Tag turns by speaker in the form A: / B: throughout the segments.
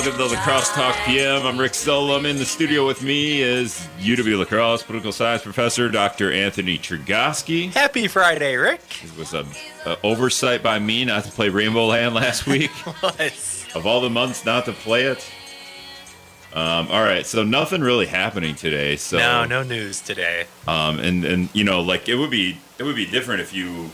A: welcome to the La Crosse Talk PM. I'm Rick Solem. In the studio with me is UW La Crosse political science professor Dr. Anthony Chergosky.
B: Happy Friday, Rick.
A: It was a, a oversight by me not to play Rainbow Land last week.
B: What?
A: of all the months not to play it. Um, all right, so nothing really happening today. So
B: No, no news today.
A: Um, and and you know, like it would be it would be different if you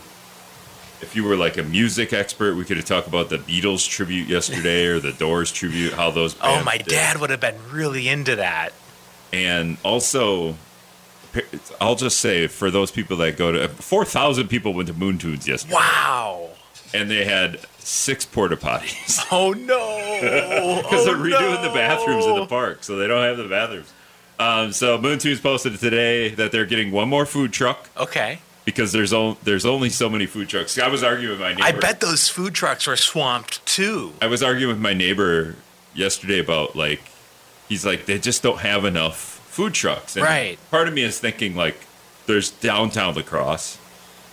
A: if you were like a music expert. We could have talked about the Beatles tribute yesterday or the Doors tribute, how those.
B: Oh, my
A: did.
B: dad would have been really into that.
A: And also, I'll just say for those people that go to four thousand people went to Moon Tunes yesterday,
B: Wow.
A: and they had six porta potties
B: Oh no.
A: because
B: oh,
A: they're redoing
B: no.
A: the bathrooms in the park, so they don't have the bathrooms. Um, so Moon Tunes posted today that they're getting one more food truck
B: Okay.
A: Because there's o- there's only so many food trucks. I was arguing with my neighbor.
B: I bet those food trucks were swamped too.
A: I was arguing with my neighbor yesterday about like he's like they just don't have enough food trucks. And
B: Right.
A: Part of me is thinking like there's downtown lacrosse,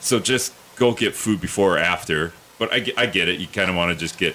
A: so just go get food before or after. But I, get- I get it. You kind of want to just get.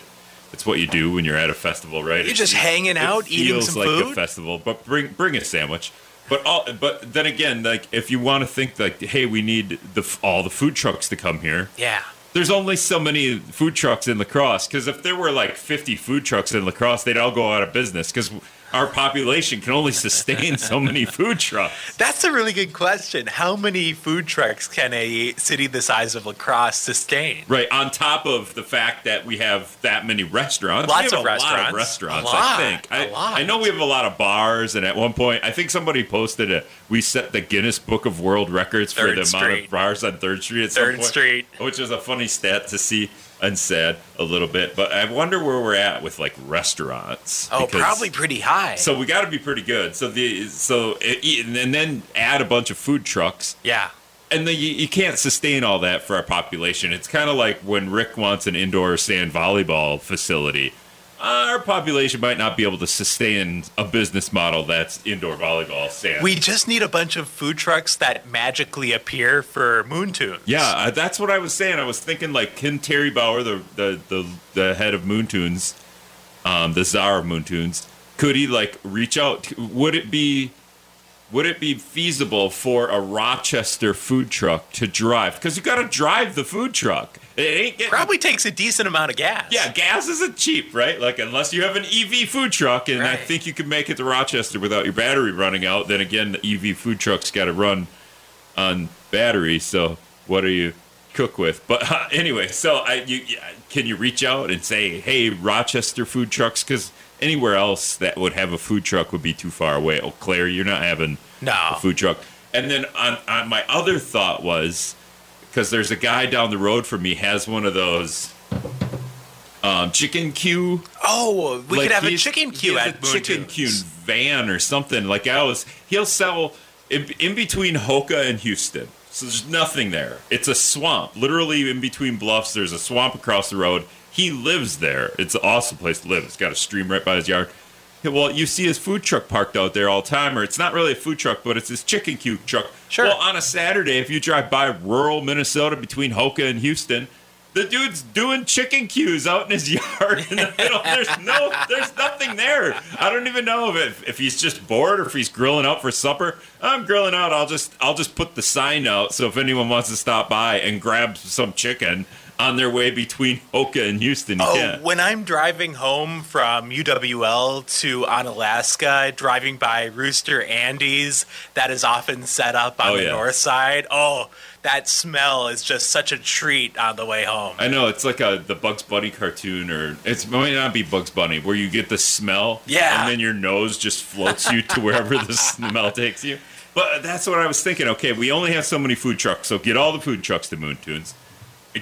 A: It's what you do when you're at a festival, right?
B: You're
A: It-
B: just hanging
A: it
B: out, eating some
A: like a
B: food?
A: festival, but bring bring a sandwich. But all, but then again, like if you want to think like, hey, we need the all the food trucks to come here
B: Yeah.
A: there's only so many food trucks in lacrosse because if there were like 50 food trucks in lacrosse they'd all go out of business because our population can only sustain so many food trucks
B: That's a really good question. How many food trucks can a city the size of La Crosse sustain?
A: right on top of the fact that we have that many restaurants
B: Lots of
A: a lot
B: restaurants.
A: of restaurants
B: lot,
A: i think I. I know we have a lot of bars and at one point i think somebody posted it we set the guinness book of world records for
B: Third
A: the amount of bars on third street at
B: Third
A: point.
B: Street.
A: which is a funny stat to see and sad a little bit but i wonder where we're at with like restaurants
B: Oh,
A: because-
B: probably pretty high.
A: So we got to be pretty good. So the so it, and then add a bunch of food trucks,
B: yeah.
A: and then you, you can't sustain all that for our population. It's kind of like when Rick wants an indoor sand volleyball facility. Our population might not be able to sustain a business model that's indoor volleyball sand.
B: We just need a bunch of food trucks that magically appear for Moon Tunes.
A: yeah, that's what I was saying. I was thinking like Ken Terry Bauer, the the the, the head of Moontunes, um, the czar of Moontunes. Could he like reach out? Would it be would it be feasible for a Rochester food truck to drive? Because you got to drive the food truck. It
B: Probably takes a decent amount of gas.
A: Yeah, gas isn't cheap, right? Like unless you have an EV food truck, and I think you can make it to Rochester without your battery running out. Then again, the EV food truck's got to run on battery. So what are you cook with? But uh, anyway, so I you can you reach out and say, hey, Rochester food trucks? Because anywhere else that would have a food truck would be too far away. Eau Claire, you're not having
B: No.
A: a food truck. And then on, on my other thought was because there's a guy down the road from me has one of those um, chicken queue.
B: Oh, we
A: like
B: could have a chicken queue at
A: a chicken queue van or something. Like I was, he'll sell in, in between Hokah and Houston. So there's nothing there. It's a swamp. Literally in between bluffs, there's a swamp across the road. He lives there. It's an awesome place to live. It's got a stream right by his yard. Well, you see his food truck parked out there all the time, or it's not really a food truck, but it's his chicken queue truck.
B: Sure.
A: Well, on a Saturday, if you drive by rural Minnesota between Hokah and Houston, the dude's doing chicken queues out in his yard in the middle. There's no, there's nothing there. I don't even know if if he's just bored or if he's grilling out for supper. I'm grilling out. I'll just I'll just put the sign out so if anyone wants to stop by and grab some chicken on their way between Hokah and Houston, you
B: Oh,
A: can.
B: when I'm driving home from UWL to Onalaska, driving by Rooster Andy's, that is often set up on
A: Oh,
B: the
A: yeah.
B: north side. Oh, that smell is just such a treat on the way home.
A: I know it's like a the Bugs Bunny cartoon, or it's it might not be Bugs Bunny, where you get the smell,
B: Yeah.
A: and then your nose just floats you to wherever the smell takes you. But that's what I was thinking. Okay, we only have so many food trucks, so get all the food trucks to Moon Tunes,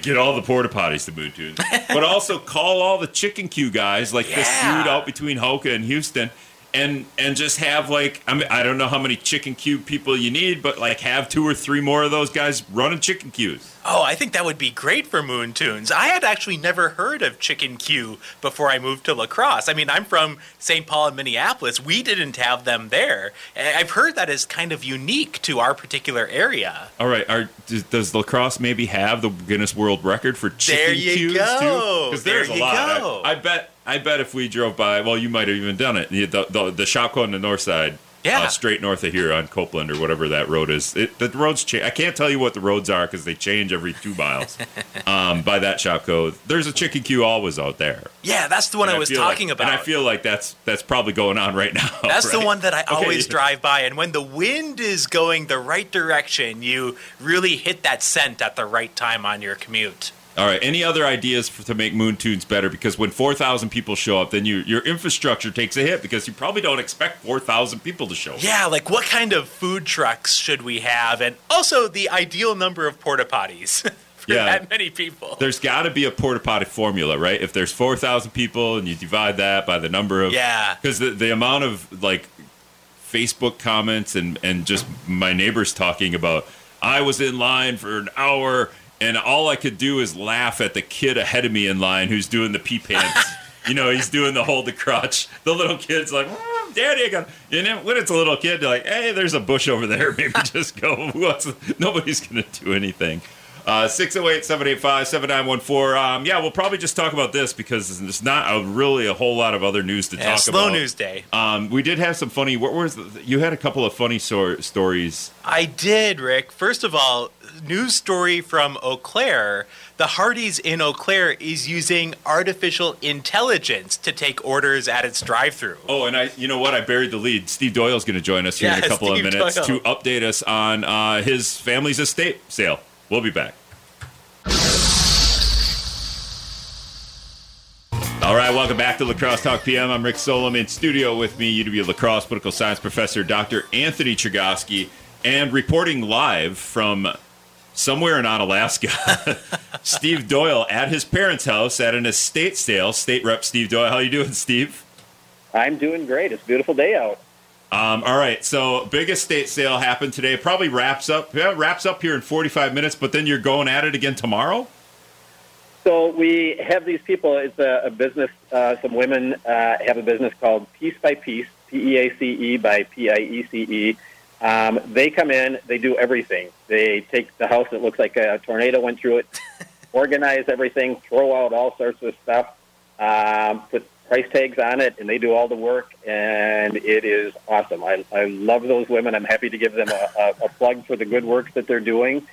A: get all the porta potties to Tunes, but also call all the chicken queue guys, like this dude out between Hokah and Houston. And, and just have like I mean I don't know how many chicken queue people you need, but like have two or three more of those guys running chicken queues.
B: Oh, I think that would be great for Moon Tunes. I had actually never heard of Chicken Q before I moved to La Crosse. I mean, I'm from St. Paul and Minneapolis. We didn't have them there. I've heard that is kind of unique to our particular area.
A: All right. Are, does, lacrosse maybe have the Guinness World Record for chicken
B: There you
A: queues
B: go.
A: too? Because there's
B: There
A: a
B: you
A: lot.
B: go.
A: I, I bet. I bet if we drove by, well, you might have even done it. The the, the, Shopko on the north side,
B: Yeah.
A: uh, straight north of here on Copeland or whatever that road is. It, the roads change. I can't tell you what the roads are because they change every two miles. um, by that Shopko, there's a chicken queue always out there.
B: Yeah, that's the one
A: And
B: I was
A: feel like-
B: talking about.
A: and I feel like that's that's probably going on right now.
B: That's the one that I
A: Okay,
B: always drive by, and when the wind is going the right direction, you really hit that scent at the right time on your commute.
A: All right. Any other ideas for, to make Moon Tunes better? Because when four thousand people show up, then you, your infrastructure takes a hit because you probably don't expect four thousand people to show up.
B: Yeah, like what kind of food trucks should we have, and also the ideal number of porta potties for
A: Yeah.
B: that many people.
A: There's got to be a porta potty formula, right? If there's four thousand people and you divide that by the number of
B: Yeah.
A: because the the amount of like Facebook comments and and just my neighbors talking about I was in line for an hour and all I could do is laugh at the kid ahead of me in line who's doing the pee pants. you know, he's doing the hold the crotch. The little kid's like, "Mom, Daddy, I got. You know, when it's a little kid, they're like, Hey, there's a bush over there. Maybe just go. Nobody's gonna do anything. Uh, 608 785 7914. Um, Yeah, we'll probably just talk about this because there's not a, really a whole lot of other news to
B: Yeah,
A: talk
B: slow
A: about.
B: news day.
A: Um, we did have some funny. What was the, you had a couple of funny sor- stories?
B: I did, Rick. First of all, news story from Eau Claire. The Hardee's in Eau Claire is using artificial intelligence to take orders at its drive-through.
A: Oh, and I, you know what? I buried the lead. Steve Doyle's going to join us here in a couple
B: Steve
A: of minutes
B: Doyle.
A: to update us on uh, his family's estate sale. We'll be back. All right, welcome back to La Crosse Talk PM. I'm Rick Solem in studio with me, UW La Crosse political science professor Dr. Anthony Chergosky, and reporting live from somewhere in Alaska, Steve Doyle at his parents' house at an estate sale. State Rep Steve Doyle, how you doing, Steve?
C: I'm doing great. It's a beautiful day out.
A: Um, all right, so big estate sale happened today. Probably wraps up. Yeah, wraps up here in 45 minutes, but then you're going at it again tomorrow.
C: So we have these people. It's a, a business. Uh, some women uh, have a business called Piece by Piece, P E A C E by P I E C E. Um, they come in. They do everything. They take the house that looks like a tornado went through it, organize everything, throw out all sorts of stuff, um, put price tags on it, and they do all the work. And it is awesome. I, I love those women. I'm happy to give them a, a, a plug for the good work that they're doing.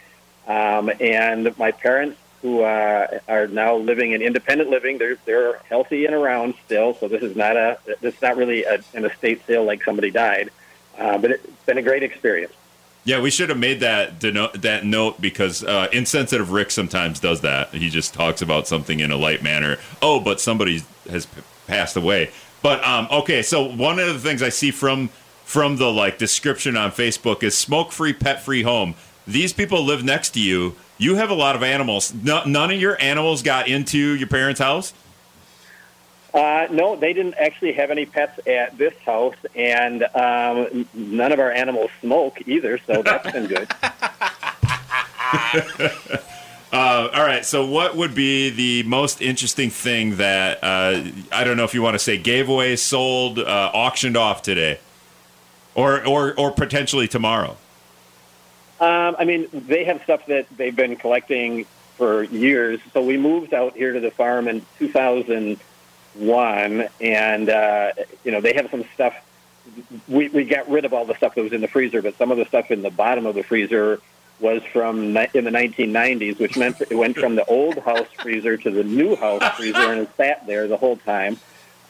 C: Um, and my parents, who uh, are now living in independent living, they're they're healthy and around still. So this is not a this is not really a, an estate sale like somebody died, uh, but it's been a great experience.
A: Yeah, we should have made that deno- that note because uh, insensitive Rick sometimes does that. He just talks about something in a light manner. Oh, but somebody has p- passed away. But um, okay, so one of the things I see from from the like description on Facebook is smoke free, pet free home. These people live next to you. You have a lot of animals. No, none of your animals got into your parents' house.
C: Uh, no, they didn't actually have any pets at this house, and um, none of our animals smoke either. So that's been good.
A: Uh, all right. So, what would be the most interesting thing that uh, I don't know if you want to say gave away, sold, uh, auctioned off today, or or or potentially tomorrow?
C: Um, I mean, they have stuff that they've been collecting for years. So we moved out here to the farm in 2001, and uh, you know they have some stuff. We we got rid of all the stuff that was in the freezer, but some of the stuff in the bottom of the freezer was from in the 1990s, which meant it went from the old house freezer to the new house freezer, and it sat there the whole time.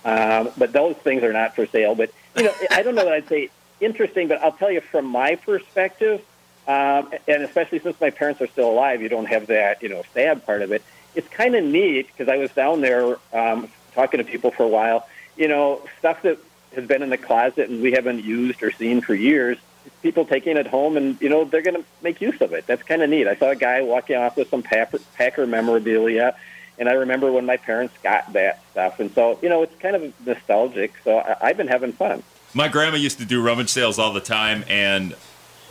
C: Um, but those things are not for sale. But you know, I don't know that I'd say interesting, but I'll tell you from my perspective, um, and especially since my parents are still alive, you don't have that you know sad part of it. It's kind of neat because I was down there um, talking to people for a while. You know, stuff that has been in the closet and we haven't used or seen for years. People taking it home and you know they're going to make use of it. That's kind of neat. I saw a guy walking off with some Packer, Packer memorabilia, and I remember when my parents got that stuff. And so you know it's kind of nostalgic. So I, I've been having fun.
A: My grandma used to do rummage sales all the time, and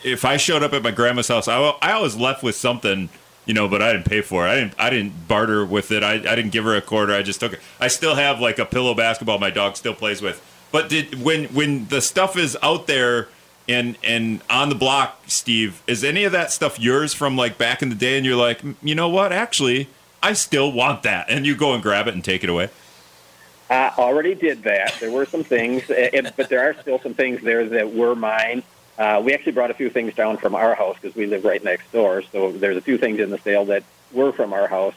A: if I showed up at my grandma's house, I, I always left with something, you know, but I didn't pay for it. I didn't I didn't barter with it. I, I didn't give her a quarter. I just took it. I still have like a pillow basketball my dog still plays with. But did when when the stuff is out there and and on the block, Steve, is any of that stuff yours from like back in the day? And you're like, "Mm, you know what? Actually, I still want that, and you go and grab it and take it away.
C: I already did that. There were some things, but there are still some things there that were mine. Uh, we actually brought a few things down from our house because we live right next door. So there's a few things in the sale that were from our house.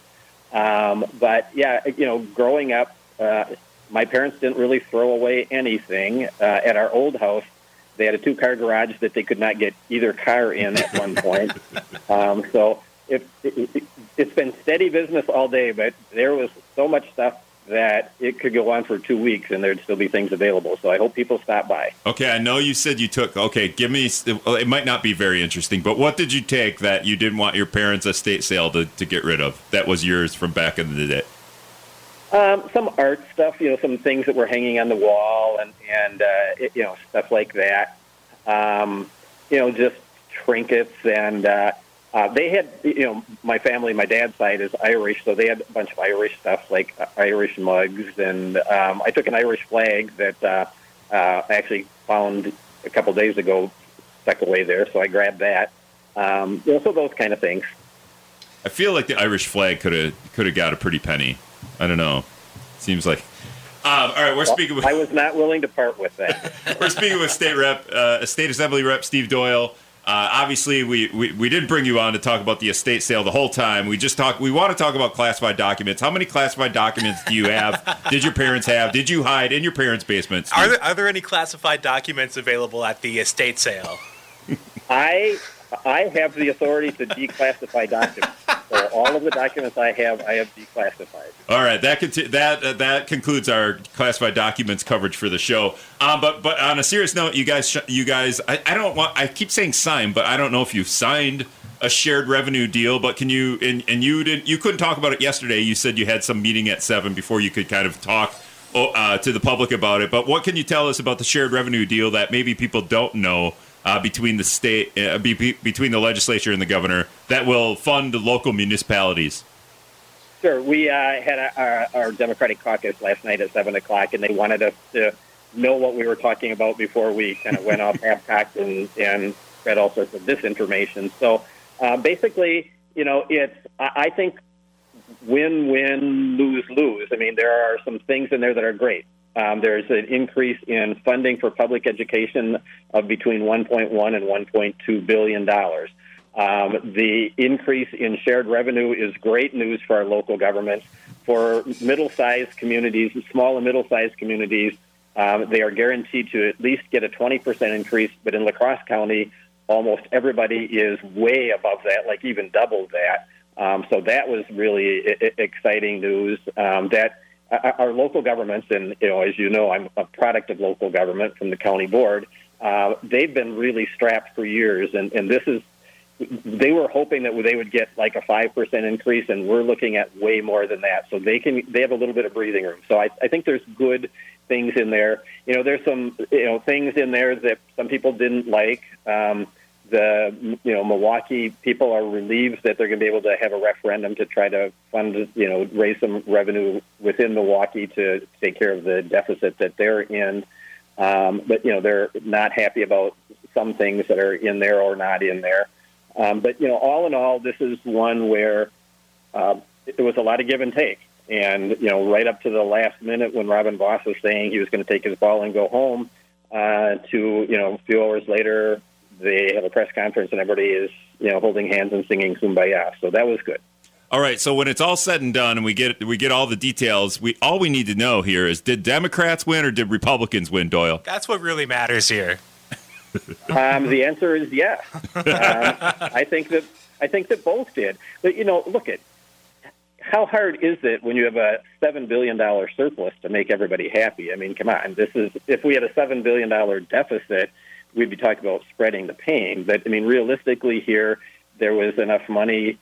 C: Um, but yeah, you know, growing up, uh, my parents didn't really throw away anything. Uh, at our old house, they had a two-car garage that they could not get either car in at one point. um, so it, it, it's been steady business all day, but there was so much stuff that it could go on for two weeks and there'd still be things available. So I hope people stop by.
A: Okay, I know you said you took. Okay, give me. It might not be very interesting, but what did you take that you didn't want your parents' estate sale to, to get rid of? That was yours from back in the day.
C: Um, some art stuff, you know, some things that were hanging on the wall, and and uh, it, you know stuff like that. Um, you know, just trinkets and. Uh, uh, they had, you know, my family, my dad's side is Irish, so they had a bunch of Irish stuff like uh, Irish mugs, and um, I took an Irish flag that uh, uh, I actually found a couple days ago stuck away there, so I grabbed that. Um, you know, so those kind of things.
A: I feel like the Irish flag could have could have got a pretty penny. I don't know. Seems like. Um, all right, we're speaking. With,
C: I was not willing to part with that.
A: we're speaking with state rep, uh, state assembly rep Steve Doyle. Uh, obviously, we, we, we didn't bring you on to talk about the estate sale the whole time. We just talk. We want to talk about classified documents. How many classified documents do you have? Did your parents have? Did you hide in your parents' basements?
B: Are there, are there any classified documents available at the estate sale?
C: I I have the authority to declassify documents. So all of the documents I have, I have declassified.
A: All right, that conti- that uh, that concludes our classified documents coverage for the show. Um, but but on a serious note, you guys, you guys, I, I don't want. I keep saying sign, but I don't know if you've signed a shared revenue deal. But can you and, and you didn't you couldn't talk about it yesterday. You said you had some meeting at seven before you could kind of talk. Oh, uh, to the public about it, but what can you tell us about the shared revenue deal that maybe people don't know uh, between the state, uh, be, be, between the legislature and the governor that will fund local municipalities?
C: Sure. We uh, had a, our, our, Democratic caucus last night at seven o'clock, and they wanted us to know what we were talking about before we kind of went off half-cocked and, and spread all sorts of disinformation. So uh, basically, you know, it's I think win-win, lose-lose. I mean, there are some things in there that are great. Um, there's an increase in funding for public education of between 1.1 and 1.2 billion dollars. Um, the increase in shared revenue is great news for our local governments. For middle-sized communities, small and middle-sized communities, um, they are guaranteed to at least get a 20% increase. But in La Crosse County, almost everybody is way above that, like even double that. Um, so that was really I- exciting news. Um, that our local governments, and you know, as you know, I'm a product of local government from the county board. Uh, they've been really strapped for years, and, and this is they were hoping that they would get like a five percent increase, and we're looking at way more than that. So they can they have a little bit of breathing room. So I, I think there's good things in there. You know, there's some you know things in there that some people didn't like. Um, the you know Milwaukee people are relieved that they're going to be able to have a referendum to try to fund you know raise some revenue within Milwaukee to take care of the deficit that they're in. Um, but you know they're not happy about some things that are in there or not in there. Um, but you know, all in all, this is one where uh, there was a lot of give and take. And you know, right up to the last minute when Robin Vos was saying he was going to take his ball and go home, uh, to you know, a few hours later, they have a press conference and everybody is you know holding hands and singing kumbaya. So that was good.
A: All right. So when it's all said and done, and we get we get all the details, we all we need to know here is: did Democrats win or did Republicans win, Doyle?
B: That's what really matters here.
C: um, the answer is yes. Um, I think that I think that both did. But you know, look at how hard is it when you have a seven billion dollar surplus to make everybody happy? I mean, come on. This is if we had a seven billion dollar deficit we'd be talking about spreading the pain. But I mean, realistically, here there was enough money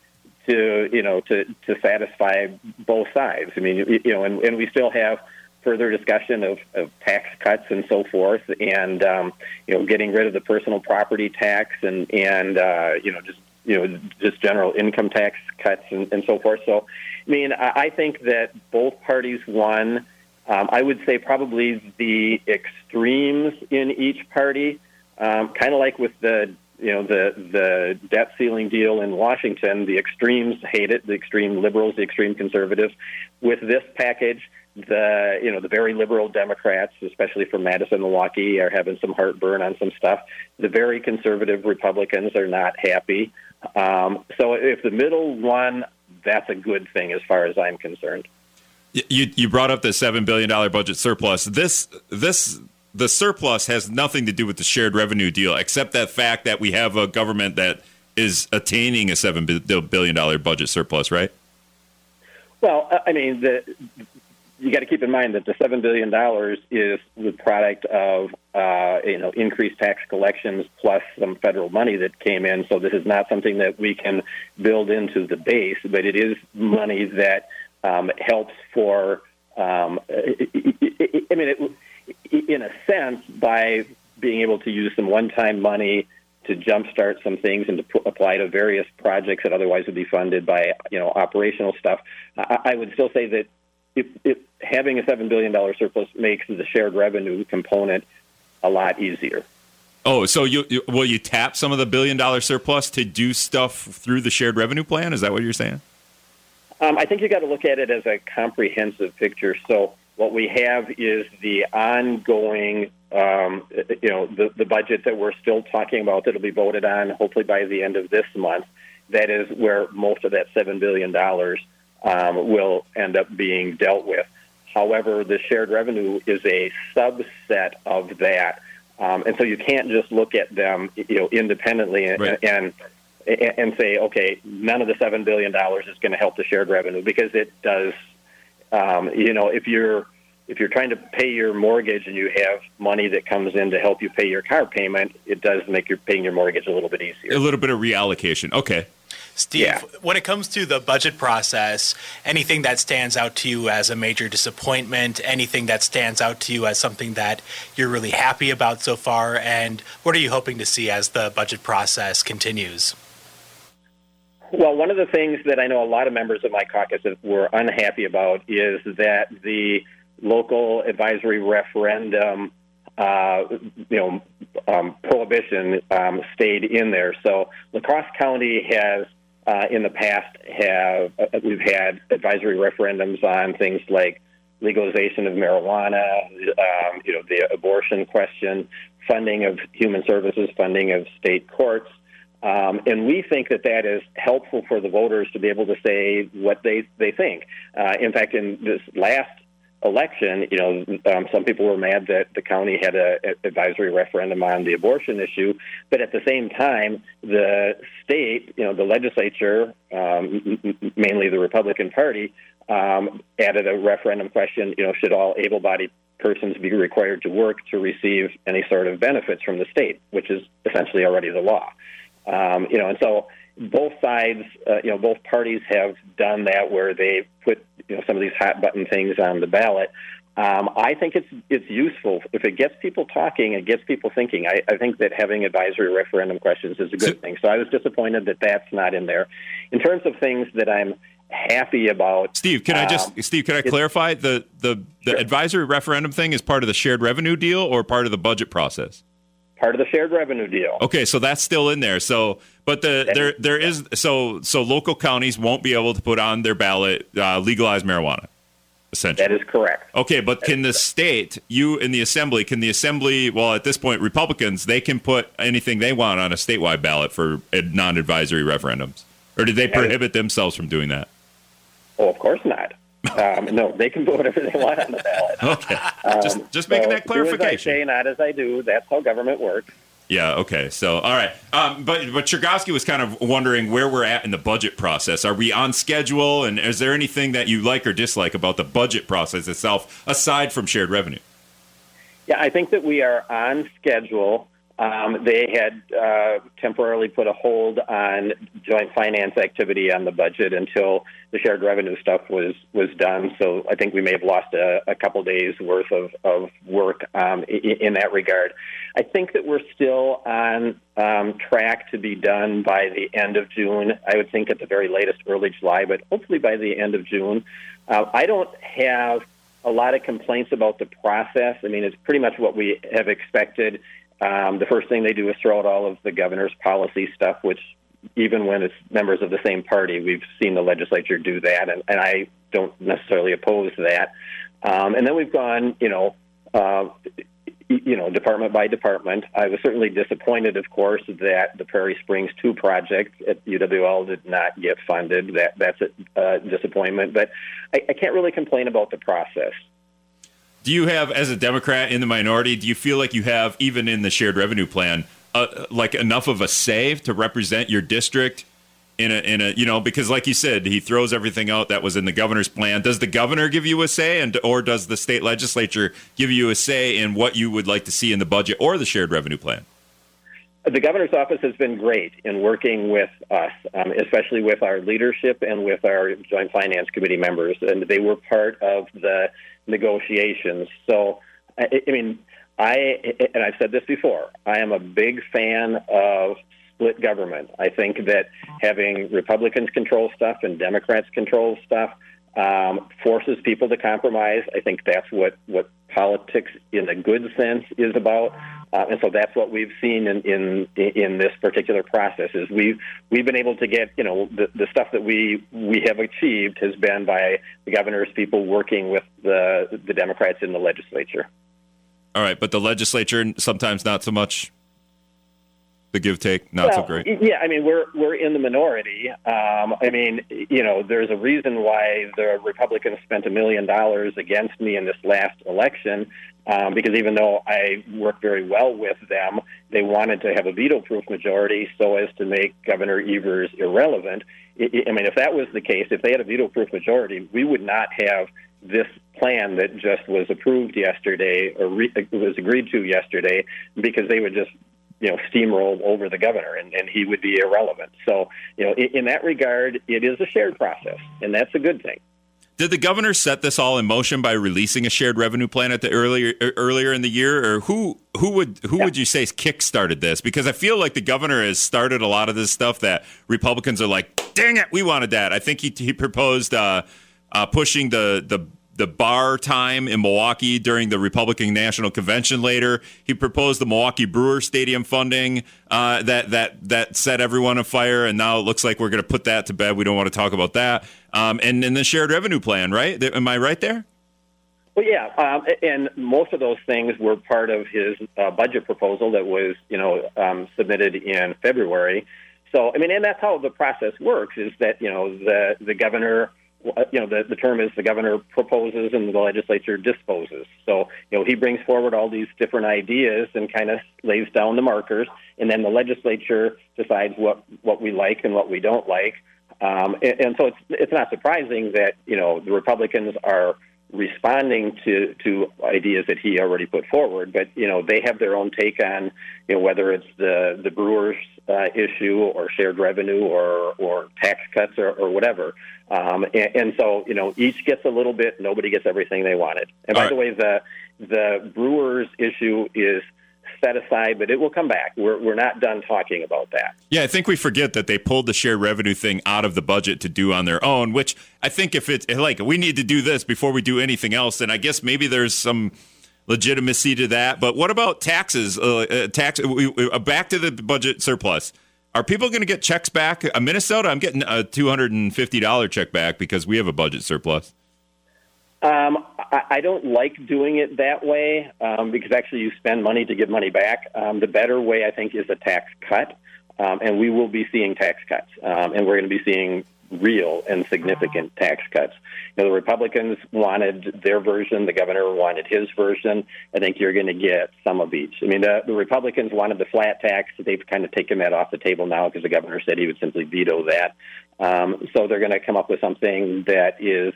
C: to you know to to satisfy both sides. I mean, you know, and, and we still have further discussion of, of tax cuts and so forth, and um, you know, getting rid of the personal property tax and and uh, you know just you know just general income tax cuts and, and so forth. So, I mean, I, I think that both parties won. Um, I would say probably the extremes in each party um, kind of like with the you know the the debt ceiling deal in Washington, the extremes hate it, the extreme liberals, the extreme conservatives. With this package, the you know the very liberal Democrats, especially from Madison, Milwaukee, are having some heartburn on some stuff. The very conservative Republicans are not happy. Um, so if the middle one, that's a good thing as far as I'm concerned.
A: You you brought up the seven billion dollar budget surplus. This this the surplus has nothing to do with the shared revenue deal, except that fact that we have a government that is attaining a seven billion dollar budget surplus, right?
C: Well, I mean, the you got to keep in mind that the seven billion dollars is the product of uh, you know increased tax collections plus some federal money that came in. So this is not something that we can build into the base, but it is money that um, helps for. Um, I mean, it, in a sense, by being able to use some one-time money to jumpstart some things and to put, apply to various projects that otherwise would be funded by you know operational stuff. I, I would still say that if, if having a seven billion dollar surplus makes the shared revenue component a lot easier.
A: Oh, so you, you, will you tap some of the billion dollar surplus to do stuff through the shared revenue plan? Is that what you're saying?
C: Um, I think you got to look at it as a comprehensive picture. So what we have is the ongoing, um, you know, the, the budget that we're still talking about that'll be voted on hopefully by the end of this month. That is where most of that seven billion dollars um, will end up being dealt with. However, the shared revenue is a subset of that, um, and so you can't just look at them, you know, independently and,
A: right.
C: and and say, okay, none of the seven billion dollars is going to help the shared revenue because it does. Um, you know, if you're if you're trying to pay your mortgage and you have money that comes in to help you pay your car payment, it does make your paying your mortgage a little bit easier.
A: A little bit of reallocation. Okay.
B: Steve, yeah. when it comes to the budget process, anything that stands out to you as a major disappointment, anything that stands out to you as something that you're really happy about so far, and what are you hoping to see as the budget process continues?
C: Well, one of the things that I know a lot of members of my caucus were unhappy about is that the local advisory referendum uh, you know, um, prohibition um, stayed in there. So La Crosse County has uh, in the past have uh, we've had advisory referendums on things like legalization of marijuana, um, you know, the abortion question, funding of human services, funding of state courts. Um, and we think that that is helpful for the voters to be able to say what they, they think. Uh, in fact, in this last election, you know, um, some people were mad that the county had a, a advisory referendum on the abortion issue, but at the same time, the state, you know, the legislature, um, mainly the Republican Party, um, added a referendum question. You know, should all able-bodied persons be required to work to receive any sort of benefits from the state, which is essentially already the law. Um, you know, and so both sides, uh, you know, both parties have done that where they put you know some of these hot button things on the ballot. Um, I think it's it's useful if it gets people talking, it gets people thinking. I, I think that having advisory referendum questions is a good thing. So I was disappointed that that's not in there. In terms of things that I'm happy about,
A: Steve, can um, I just Steve, can I clarify the the the sure. advisory referendum thing is part of the shared revenue deal or part of the budget process?
C: Part of the shared revenue deal.
A: Okay, so that's still in there. So, but the there there is so so local counties won't be able to put on their ballot uh, legalized marijuana. Essentially,
C: that is correct.
A: Okay, but that can the state, you in the assembly, can the assembly? Well, at this point, Republicans they can put anything they want on a statewide ballot for non-advisory referendums, or did they that prohibit is, themselves from doing that?
C: Oh, of course not. Um, no, they can put whatever they want on the ballot.
A: Okay, um, just just making so that clarification.
C: Do as I say, not as I do. That's how government works.
A: Yeah. Okay. So, all right. Um, but but Chergosky was kind of wondering where we're at in the budget process. Are we on schedule? And is there anything that you like or dislike about the budget process itself, aside from shared revenue?
C: Yeah, I think that we are on schedule. Um, they had uh, temporarily put a hold on joint finance activity on the budget until the shared revenue stuff was was done. So I think we may have lost a, a couple days worth of of work um, in, in, that regard. I think that we're still on um, track to be done by the end of June. I would think at the very latest early July, but hopefully by the end of June. Uh, I don't have a lot of complaints about the process. I mean, it's pretty much what we have expected. Um, the first thing they do is throw out all of the governor's policy stuff, which even when it's members of the same party, we've seen the legislature do that, and, and I don't necessarily oppose that. Um, and then we've gone, you know, uh, you know, department by department. I was certainly disappointed, of course, that the Prairie Springs 2 project at UWL did not get funded. That That's a uh, disappointment. But I, I can't really complain about the process.
A: Do you have, as a Democrat in the minority, do you feel like you have, even in the shared revenue plan, uh, like enough of a say to represent your district in a in a you know because like you said he throws everything out that was in the governor's plan. Does the governor give you a say and or does the state legislature give you a say in what you would like to see in the budget or the shared revenue plan?
C: The governor's office has been great in working with us, um, especially with our leadership and with our joint finance committee members, and they were part of the negotiations. So, I, I mean, I and I've said this before. I am a big fan of split government. I think that having Republicans control stuff and Democrats control stuff um, forces people to compromise. I think that's what what politics, in a good sense, is about. Uh, and so that's what we've seen in, in in this particular process. Is we've we've been able to get you know the, the stuff that we we have achieved has been by the governor's people working with the the Democrats in the legislature.
A: All right, but the legislature sometimes not so much the give take not
C: well,
A: so great.
C: Yeah, I mean we're we're in the minority. Um, I mean, you know, there's a reason why the Republicans spent a million dollars against me in this last election. Um, because even though I work very well with them, they wanted to have a veto-proof majority so as to make Governor Evers irrelevant. I mean, if that was the case, if they had a veto-proof majority, we would not have this plan that just was approved yesterday or re- was agreed to yesterday because they would just you know, steamroll over the governor and, and he would be irrelevant. So, you know, in, in that regard, it is a shared process, and that's a good thing.
A: Did the governor set this all in motion by releasing a shared revenue plan at the earlier earlier in the year, or who who would who yeah. would you say kick started this? Because I feel like the governor has started a lot of this stuff that Republicans are like, "Dang it, we wanted that." I think he he proposed uh, uh, pushing the the the bar time in Milwaukee during the Republican National Convention later. He proposed the Milwaukee Brewer Stadium funding uh, that that that set everyone afire, and now it looks like we're going to put that to bed. We don't want to talk about that. Um, and then the shared revenue plan, right? Am I right there?
C: Well, yeah, um, and most of those things were part of his uh, budget proposal that was, you know, um, submitted in February. So, I mean, and that's how the process works: is that you know the the governor you know, the, the term is the governor proposes and the legislature disposes. So, you know, he brings forward all these different ideas and kind of lays down the markers, and then the legislature decides what, what we like and what we don't like. Um, and, and so it's, it's not surprising that, you know, the Republicans are responding to to ideas that he already put forward. But you know, they have their own take on you know whether it's the the Brewers uh, issue or shared revenue or or tax cuts or, or whatever. Um, and, and so you know, each gets a little bit. Nobody gets everything they wanted. And All by right. the way, the the Brewers issue is set aside, but it will come back. We're, we're not done talking about that.
A: Yeah, I think we forget that they pulled the shared revenue thing out of the budget to do on their own, which I think if it's like we need to do this before we do anything else, then I guess maybe there's some legitimacy to that. But what about taxes? Uh, uh, tax uh, back to the budget surplus. Are people going to get checks back? Uh, Minnesota, I'm getting a $250 check back because we have a budget surplus.
C: Um, I, I don't like doing it that way um, because actually you spend money to get money back. Um, the better way, I think, is a tax cut, um, and we will be seeing tax cuts, um, and we're going to be seeing real and significant tax cuts. You know, the Republicans wanted their version, the governor wanted his version. I think you're going to get some of each. I mean, the, the Republicans wanted the flat tax. They've kind of taken that off the table now because the governor said he would simply veto that. Um, so they're going to come up with something that is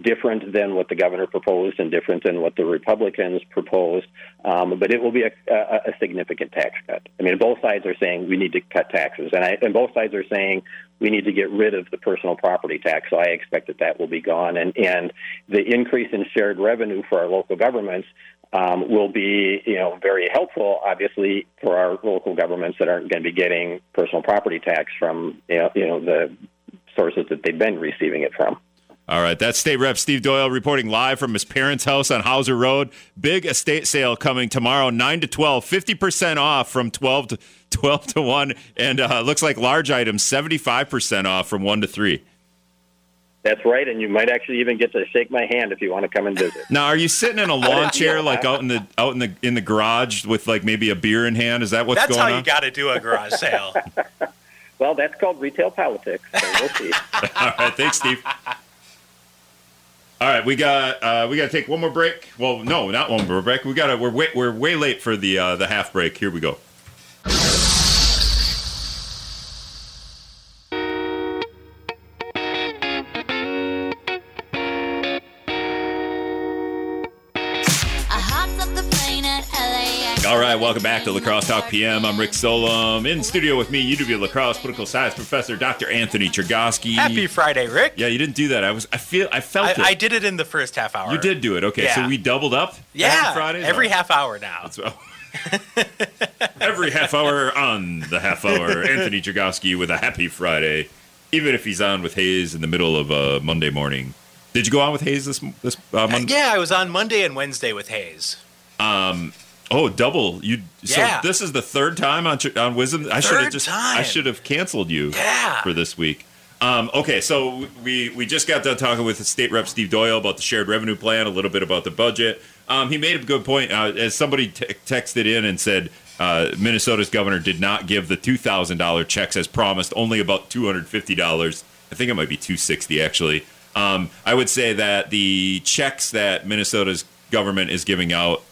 C: different than what the governor proposed and different than what the Republicans proposed. Um, but it will be a, a, a, significant tax cut. I mean, both sides are saying we need to cut taxes, and, I, and both sides are saying we need to get rid of the personal property tax. So I expect that that will be gone, and and the increase in shared revenue for our local governments. Um, will be, you know, very helpful, obviously, for our local governments that aren't going to be getting personal property tax from, you know, you know the sources that they've been receiving it from.
A: All right, that's State Rep Steve Doyle reporting live from his parents' house on Hauser Road. Big estate sale coming tomorrow, 9 to 12, 50% off from 12 to 12 to 1. And uh, looks like large items, 75% off from 1 to 3.
C: That's right, and you might actually even get to shake my hand if you want to come and visit.
A: Now, are you sitting in a lawn chair, like out in the out in the in the garage with like maybe a beer in hand? Is that what's
B: That's
A: going
B: how
A: on?
B: you got to do a garage sale.
C: Well, that's called retail politics. So we'll see.
A: All right, thanks, Steve. All right, we got uh, we got to take one more break. Well, no, not one more break. We got to we're way, we're way late for the uh, the half break. Here we go. Right, welcome back to La Crosse Talk PM. I'm Rick Solem in studio with me, UW La Crosse political science professor Dr. Anthony Chergosky.
B: Happy Friday, Rick.
A: Yeah, you didn't do that. I was I feel I felt
B: I,
A: it.
B: I did it in the first half hour.
A: You did do it. Okay, so we doubled up.
B: Yeah,
A: Happy Fridays?
B: every
A: right.
B: half hour now.
A: Every half hour on the half hour. Anthony Chergosky with a happy Friday, even if he's on with Hayes in the middle of a Monday morning. Did you go on with Hayes this this uh, Monday?
B: Yeah, I was on Monday and Wednesday with Hayes.
A: Oh, double! You so this is the third time on on WIZM. I should have just
B: time.
A: I should have canceled you
B: Yeah.
A: for this week. Um, okay, so we we just got done talking with State Rep Steve Doyle about the shared revenue plan, a little bit about the budget. Um, he made a good point. Uh, as somebody te- texted in and said, uh, Minnesota's governor did not give the two thousand dollar checks as promised. Only about two hundred fifty dollars. I think it might be two sixty actually. Um, I would say that the checks that Minnesota's government is giving out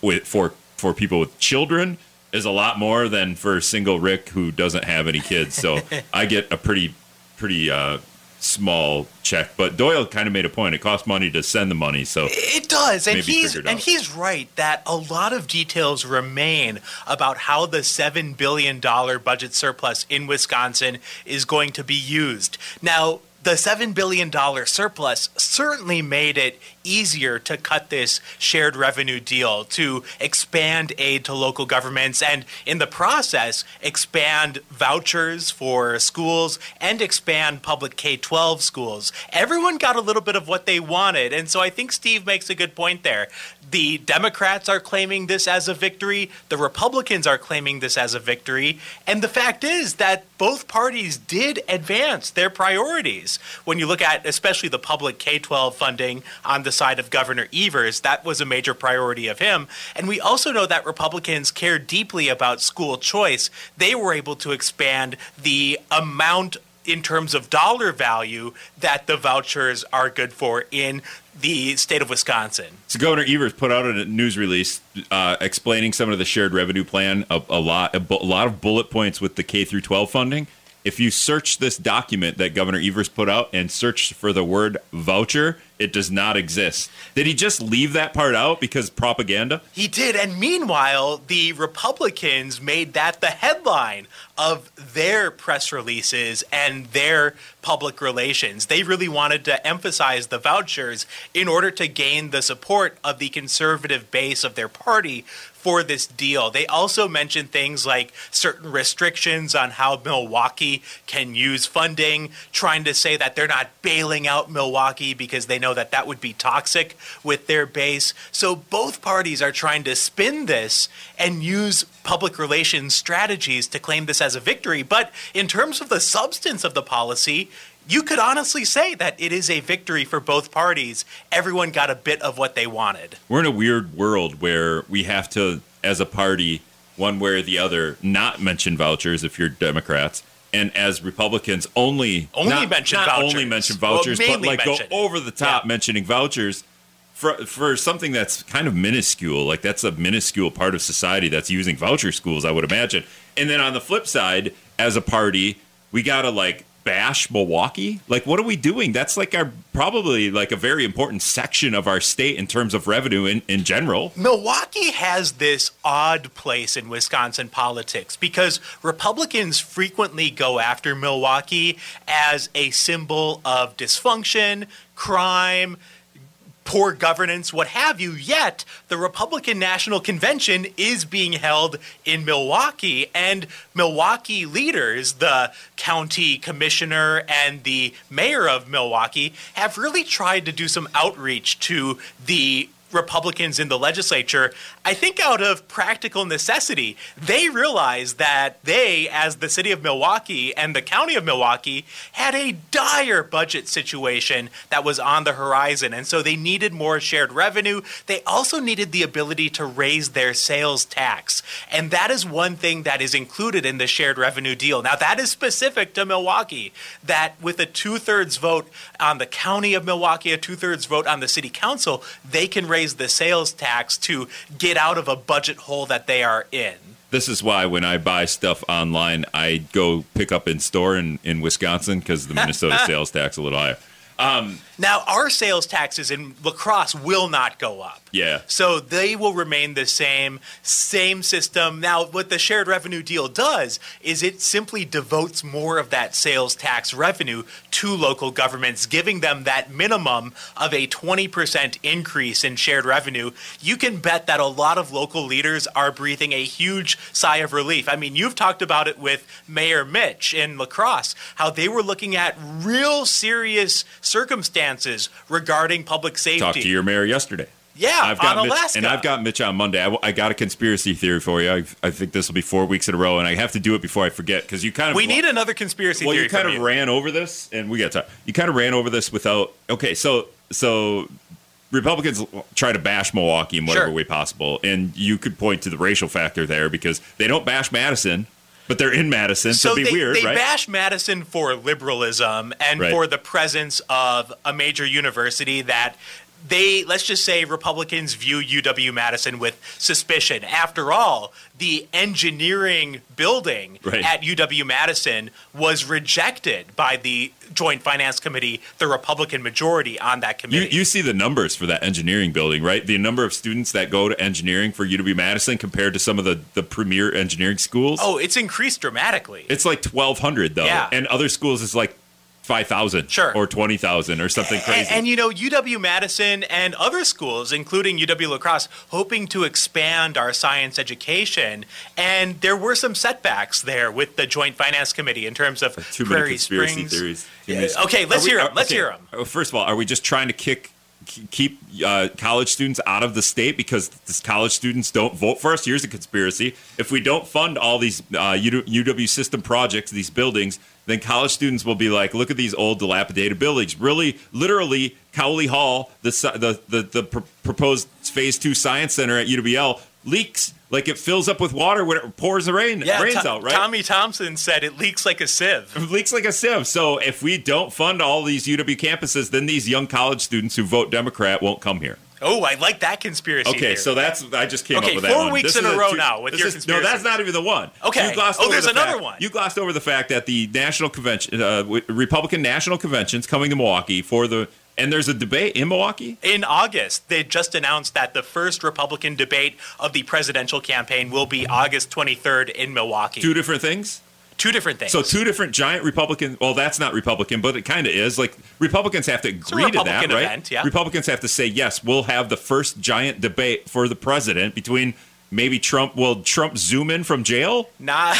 A: with for for people with children is a lot more than for a single Rick who doesn't have any kids. So I get a pretty pretty uh, small check. But Doyle kind of made a point. It costs money to send the money, so
B: It does, and he's and he's right that a lot of details remain about how the seven billion dollar budget surplus in Wisconsin is going to be used. Now, the $7 billion surplus certainly made it easier to cut this shared revenue deal, to expand aid to local governments, and in the process, expand vouchers for schools and expand public K 12 schools. Everyone got a little bit of what they wanted. And so I think Steve makes a good point there. The Democrats are claiming this as a victory, the Republicans are claiming this as a victory. And the fact is that both parties did advance their priorities. When you look at especially the public K 12 funding on the side of Governor Evers, that was a major priority of him. And we also know that Republicans care deeply about school choice. They were able to expand the amount in terms of dollar value that the vouchers are good for in the state of Wisconsin.
A: So Governor Evers put out a news release uh, explaining some of the shared revenue plan, a, a lot, a, a lot of bullet points with the K through 12 funding. If you search this document that Governor Evers put out and search for the word voucher, it does not exist. Did he just leave that part out because propaganda?
B: He did. And meanwhile, the Republicans made that the headline of their press releases and their public relations. They really wanted to emphasize the vouchers in order to gain the support of the conservative base of their party for this deal. They also mentioned things like certain restrictions on how Milwaukee can use funding, trying to say that they're not bailing out Milwaukee because they know that that would be toxic with their base. So both parties are trying to spin this and use public relations strategies to claim this as a victory. But in terms of the substance of the policy, you could honestly say that it is a victory for both parties. Everyone got a bit of what they wanted.
A: We're in a weird world where we have to, as a party, one way or the other, not mention vouchers if you're Democrats. And as Republicans, only
B: Only
A: not,
B: mention
A: not
B: vouchers.
A: only mention
B: Well,
A: vouchers, but like
B: it.
A: go over the top
B: Yeah.
A: mentioning vouchers for for something that's kind of minuscule. Like that's a minuscule part of society that's using voucher schools, I would imagine. And then on the flip side, as a party, we gotta like bash Milwaukee. Like, what are we doing? That's like our probably like a very important section of our state in terms of revenue in, in general.
B: Milwaukee has this odd place in Wisconsin politics because Republicans frequently go after Milwaukee as a symbol of dysfunction, crime, poor governance, what have you. Yet, the Republican National Convention is being held in Milwaukee, and Milwaukee leaders, the county commissioner and the mayor of Milwaukee, have really tried to do some outreach to the Republicans in the legislature, I think out of practical necessity, they realized that they, as the city of Milwaukee and the county of Milwaukee, had a dire budget situation that was on the horizon. And so they needed more shared revenue. They also needed the ability to raise their sales tax. And that is one thing that is included in the shared revenue deal. Now, that is specific to Milwaukee, that with a two thirds vote on the county of Milwaukee, a two thirds vote on the city council, they can raise the sales tax to get out of a budget hole that they are in.
A: This is why when I buy stuff online, I go pick up in store in, in Wisconsin because the Minnesota sales tax is a little higher.
B: Um, Now, our sales taxes in La Crosse will not go up.
A: Yeah.
B: So they will remain the same, same system. Now, what the shared revenue deal does is it simply devotes more of that sales tax revenue to local governments, giving them that minimum of a 20% increase in shared revenue. You can bet that a lot of local leaders are breathing a huge sigh of relief. I mean, you've talked about it with Mayor Mitch in La Crosse, how they were looking at real serious circumstances regarding public safety.
A: Talked to your mayor yesterday.
B: yeah,
A: I've got
B: on
A: Mitch,
B: Alaska.
A: and I've got Mitch on Monday. I, I got a conspiracy theory for you. I, I think this will be four weeks in a row, and I have to do it before I forget because you kind of
B: we need another conspiracy
A: well, you kind of
B: you.
A: ran over this, and we got time. You kind of ran over this without. Okay, so so Republicans try to bash Milwaukee in whatever
B: Sure.
A: way possible, and you could point to the racial factor there because they don't bash Madison, but they're in Madison, so,
B: So
A: it'd be
B: they,
A: weird,
B: they
A: right?
B: bash Madison for liberalism and
A: Right.
B: for the presence of a major university that they let's just say Republicans view UW Madison with suspicion. After all, the engineering building
A: Right.
B: at UW Madison was rejected by the Joint Finance Committee, the Republican majority on that
A: you,
B: committee.
A: you see the numbers for that engineering building, right? The number of students that go to engineering for UW Madison compared to some of the, the premier engineering schools.
B: oh, it's increased dramatically.
A: It's like 1,200, though.
B: Yeah.
A: And other schools is like 5,000
B: Sure.
A: or 20,000 or something crazy.
B: And, and, you know, UW Madison and other schools, including UW La Crosse, hoping to expand our science education. And there were some setbacks there with the Joint Finance Committee in terms of
A: Too many
B: Prairie
A: conspiracy
B: Springs.
A: theories.
B: Yeah, okay, let's
A: we-
B: hear 'em.
A: are-
B: Let's
A: okay.
B: hear 'em.
A: Uh, First of all, are we just trying to kick keep uh, college students out of the state because college students don't vote for us? Here's a conspiracy: if we don't fund all these uh, UW system projects, these buildings, then college students will be like, "Look at these old, dilapidated buildings." Really, literally, Cowley Hall, the the the, the pr- proposed Phase Two Science Center at UWL leaks. Like it fills up with water when it pours the rain,
B: Yeah,
A: rains
B: To-
A: out, right?
B: Tommy Thompson said it leaks like a sieve.
A: It leaks like a sieve. So if we don't fund all these UW campuses, then these young college students who vote Democrat won't come here.
B: Oh, I like that conspiracy.
A: Okay,
B: theory.
A: so that's I just came
B: Okay,
A: up with that
B: four weeks in a row
A: two-
B: now with your
A: is-
B: conspiracy.
A: No, that's not even the one.
B: Okay.
A: You glossed
B: Oh,
A: over
B: there's
A: the
B: another
A: fact-
B: one.
A: You glossed over the fact that the national convention, uh, Republican national convention's coming to Milwaukee for the, and there's a debate in Milwaukee.
B: In August, they just announced that the first Republican debate of the presidential campaign will be August 23rd in Milwaukee.
A: Two different things.
B: Two different things.
A: So two different giant Republican. Well, that's not Republican, but it kind of is. Like Republicans have to agree to that,
B: Republican
A: right?
B: yeah.
A: Republicans have to say yes. We'll have the first giant debate for the president between maybe Trump. Will Trump zoom in from jail?
B: Nah,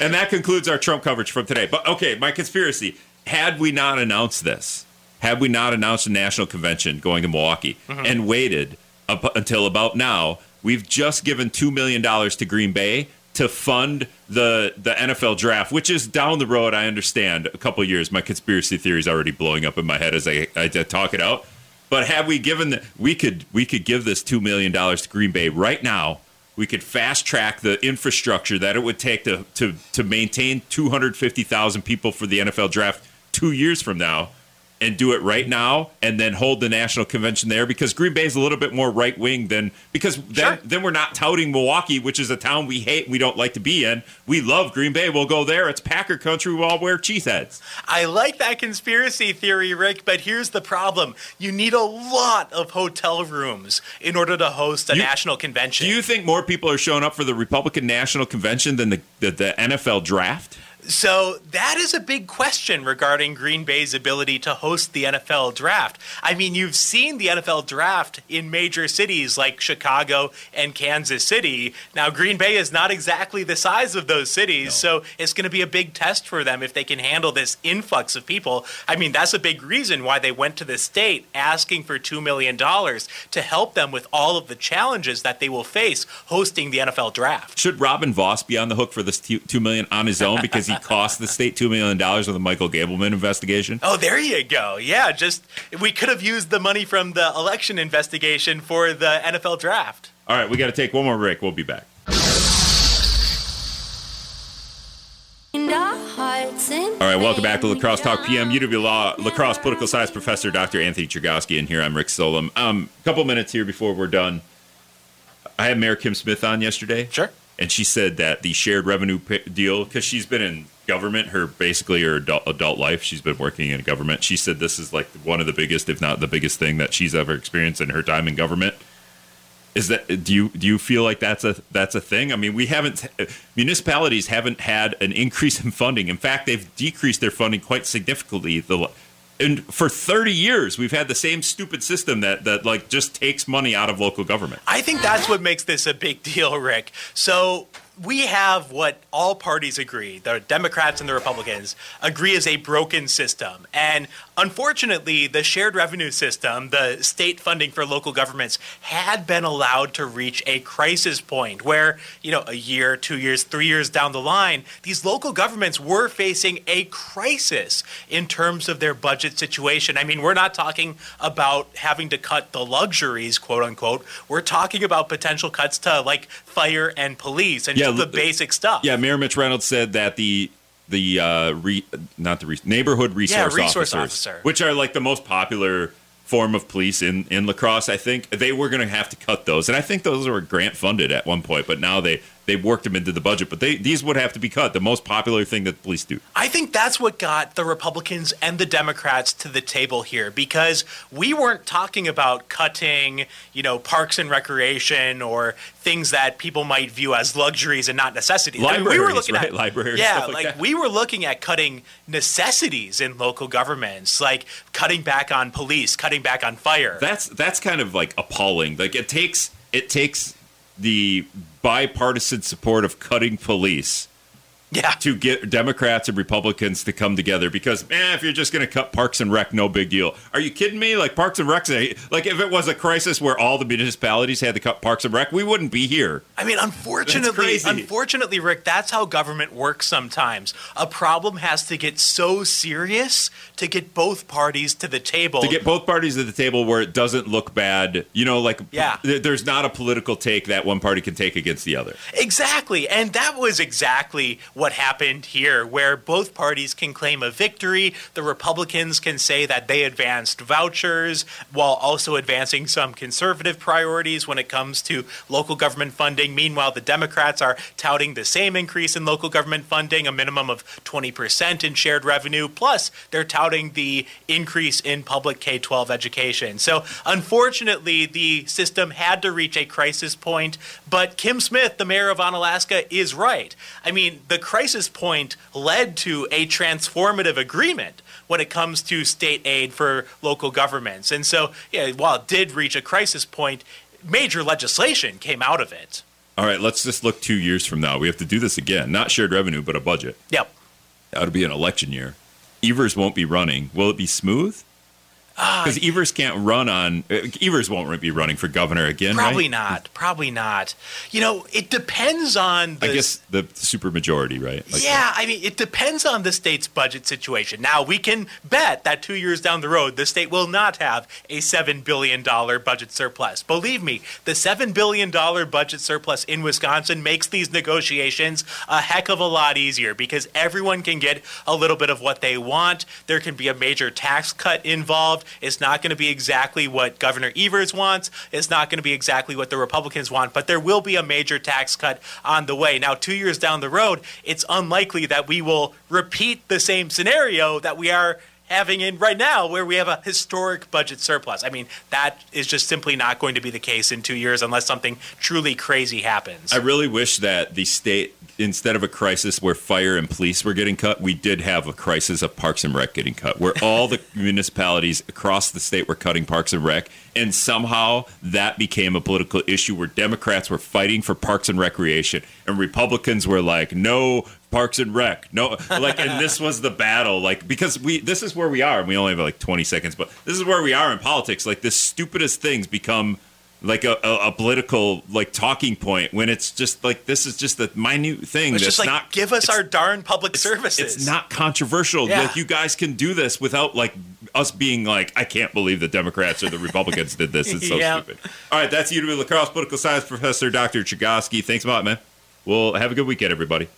A: And that concludes our Trump coverage from today. But okay, my conspiracy. Had we not announced this, had we not announced a national convention going to Milwaukee
B: Mm-hmm.
A: and waited up until about now, we've just given $2 million to Green Bay to fund the, the NFL draft, which is down the road, I understand, a couple years. My conspiracy theory is already blowing up in my head as I, I talk it out. But had we given the, we could we could give this two million dollars to Green Bay right now. We could fast track the infrastructure that it would take to to to maintain two hundred fifty thousand people for the NFL draft two years from now, and do it right now, and then hold the national convention there because Green Bay is a little bit more right wing than because then
B: Sure.
A: then we're not touting Milwaukee, which is a town we hate, we don't like to be in. We love Green Bay. We'll go there. It's Packer country. We'll all wear cheeseheads.
B: I like that conspiracy theory, Rick, but here's the problem. You need a lot of hotel rooms in order to host a
A: You-
B: national convention.
A: Do you think more people are showing up for the Republican National Convention than the the, the NFL draft?
B: So that is a big question regarding Green Bay's ability to host the NFL draft. I mean, you've seen the NFL draft in major cities like Chicago and Kansas City. Now, Green Bay is not exactly the size of those cities, so it's going to be a big test for them if they can handle this influx of people. I mean, that's a big reason why they went to the state asking for $2 million to help them with all of the challenges that they will face hosting the NFL draft.
A: Should Robin Vos be on the hook for this two two million on his own because he cost the state two million dollars with the Michael Gableman investigation?
B: Oh, there you go. Yeah, just we could have used the money from the election investigation for the NFL draft.
A: All right, we got to take one more break. We'll be back. All right, welcome back to La Crosse Talk PM. UW Law La Crosse Political Science Professor Dr. Anthony Chergosky, and here I'm Rick Solem. Um, a couple minutes here before we're done. I had Mayor Kim Smith on yesterday.
B: Sure.
A: And she said that the shared revenue deal because she's been in government her basically her adult, adult life. She's been working in government. She said this is like one of the biggest if not the biggest thing that she's ever experienced in her time in government. Is that do you do you feel like that's a that's a thing? I mean we haven't municipalities haven't had an increase in funding. In fact they've decreased their funding quite significantly the and for 30 years we've had the same stupid system that that like just takes money out of local government
B: I think that's what makes this a big deal, Rick. So we have what all parties agree, the Democrats and the Republicans agree is a broken system. And unfortunately, the shared revenue system, the state funding for local governments, had been allowed to reach a crisis point where, you know, a year, two years, three years down the line, these local governments were facing a crisis in terms of their budget situation. I mean, we're not talking about having to cut the luxuries, quote unquote. We're talking about potential cuts to like fire and police and
A: Yeah,
B: just the basic stuff.
A: Yeah, Mayor Mitch Reynolds said that the the uh, re, not the re, neighborhood resource, yeah,
B: resource
A: officers,
B: officer.
A: which are like the most popular form of police in in La Crosse. I think they were going to have to cut those, and I think those were grant funded at one point, but now they they worked them into the budget. But they these would have to be cut. The most popular thing that the police do.
B: I think that's what got the Republicans and the Democrats to the table here because we weren't talking about cutting, you know, parks and recreation or things that people might view as luxuries and not necessities. I mean, we were
A: Libraries,
B: looking
A: right?
B: at
A: Libraries,
B: Yeah,
A: stuff like
B: like
A: that.
B: we were looking at cutting necessities in local governments, like cutting back on police, cutting back on fire.
A: That's that's kind of like appalling. Like it takes it takes the bipartisan support of cutting police
B: yeah.
A: to get Democrats and Republicans to come together because man, if you're just going to cut Parks and Rec, no big deal. Are you kidding me? Like Parks and Rec, like if it was a crisis where all the municipalities had to cut Parks and Rec, we wouldn't be here.
B: I mean, unfortunately, unfortunately, Rick, that's how government works sometimes. A problem has to get so serious to get both parties to the table.
A: To get both parties at the table where it doesn't look bad, you know, like
B: Yeah.
A: th- there's not a political take that one party can take against the other.
B: Exactly. And that was exactly what happened here, where both parties can claim a victory. The Republicans can say that they advanced vouchers while also advancing some conservative priorities when it comes to local government funding. Meanwhile, the Democrats are touting the same increase in local government funding, a minimum of 20% in shared revenue, plus they're touting the increase in public K 12 education. So, unfortunately, the system had to reach a crisis point, but Kim Smith, the mayor of Onalaska, is right. I mean, the crisis point led to a transformative agreement when it comes to state aid for local governments. And so, yeah, while it did reach a crisis point, major legislation came out of it.
A: All right, let's just look two years from now. We have to do this again. Not shared revenue, but a budget.
B: Yep.
A: That would be an election year. Evers won't be running. Will it be smooth? Because Evers can't run on. Uh, Evers won't be running for governor again,
B: Probably
A: right?
B: not. Probably not. You know, it depends on the
A: I guess the supermajority, right? Like
B: yeah, I mean, it depends on the state's budget situation. Now, we can bet that two years down the road, the state will not have a $7 billion budget surplus. Believe me, the $7 billion budget surplus in Wisconsin makes these negotiations a heck of a lot easier because everyone can get a little bit of what they want. There can be a major tax cut involved. It's not going to be exactly what Governor Evers wants, it's not going to be exactly what the Republicans want, but there will be a major tax cut on the way. Now, two years down the road, it's unlikely that we will repeat the same scenario that we are having in right now where we have a historic budget surplus. I mean, that is just simply not going to be the case in two years unless something truly crazy happens.
A: I really wish that the state, instead of a crisis where fire and police were getting cut, we did have a crisis of Parks and Rec getting cut, where all the municipalities across the state were cutting Parks and Rec, and somehow that became a political issue where Democrats were fighting for Parks and Recreation, and Republicans were like, no. Parks and Rec, no, like, and this was the battle, like, because we, this is where we are, and we only have like 20 seconds, but this is where we are in politics. Like, the stupidest things become like a, a, a political like talking point when it's just like this is just the minute thing
B: it's
A: that's
B: just like
A: not
B: give us our darn public services.
A: it's not controversial
B: Yeah.
A: like you guys can do this without like us being like i can't believe the democrats or the republicans did this it's so
B: Yeah.
A: stupid all right that's you to be La Crosse political science professor dr Chergosky thanks a lot man well have a good weekend everybody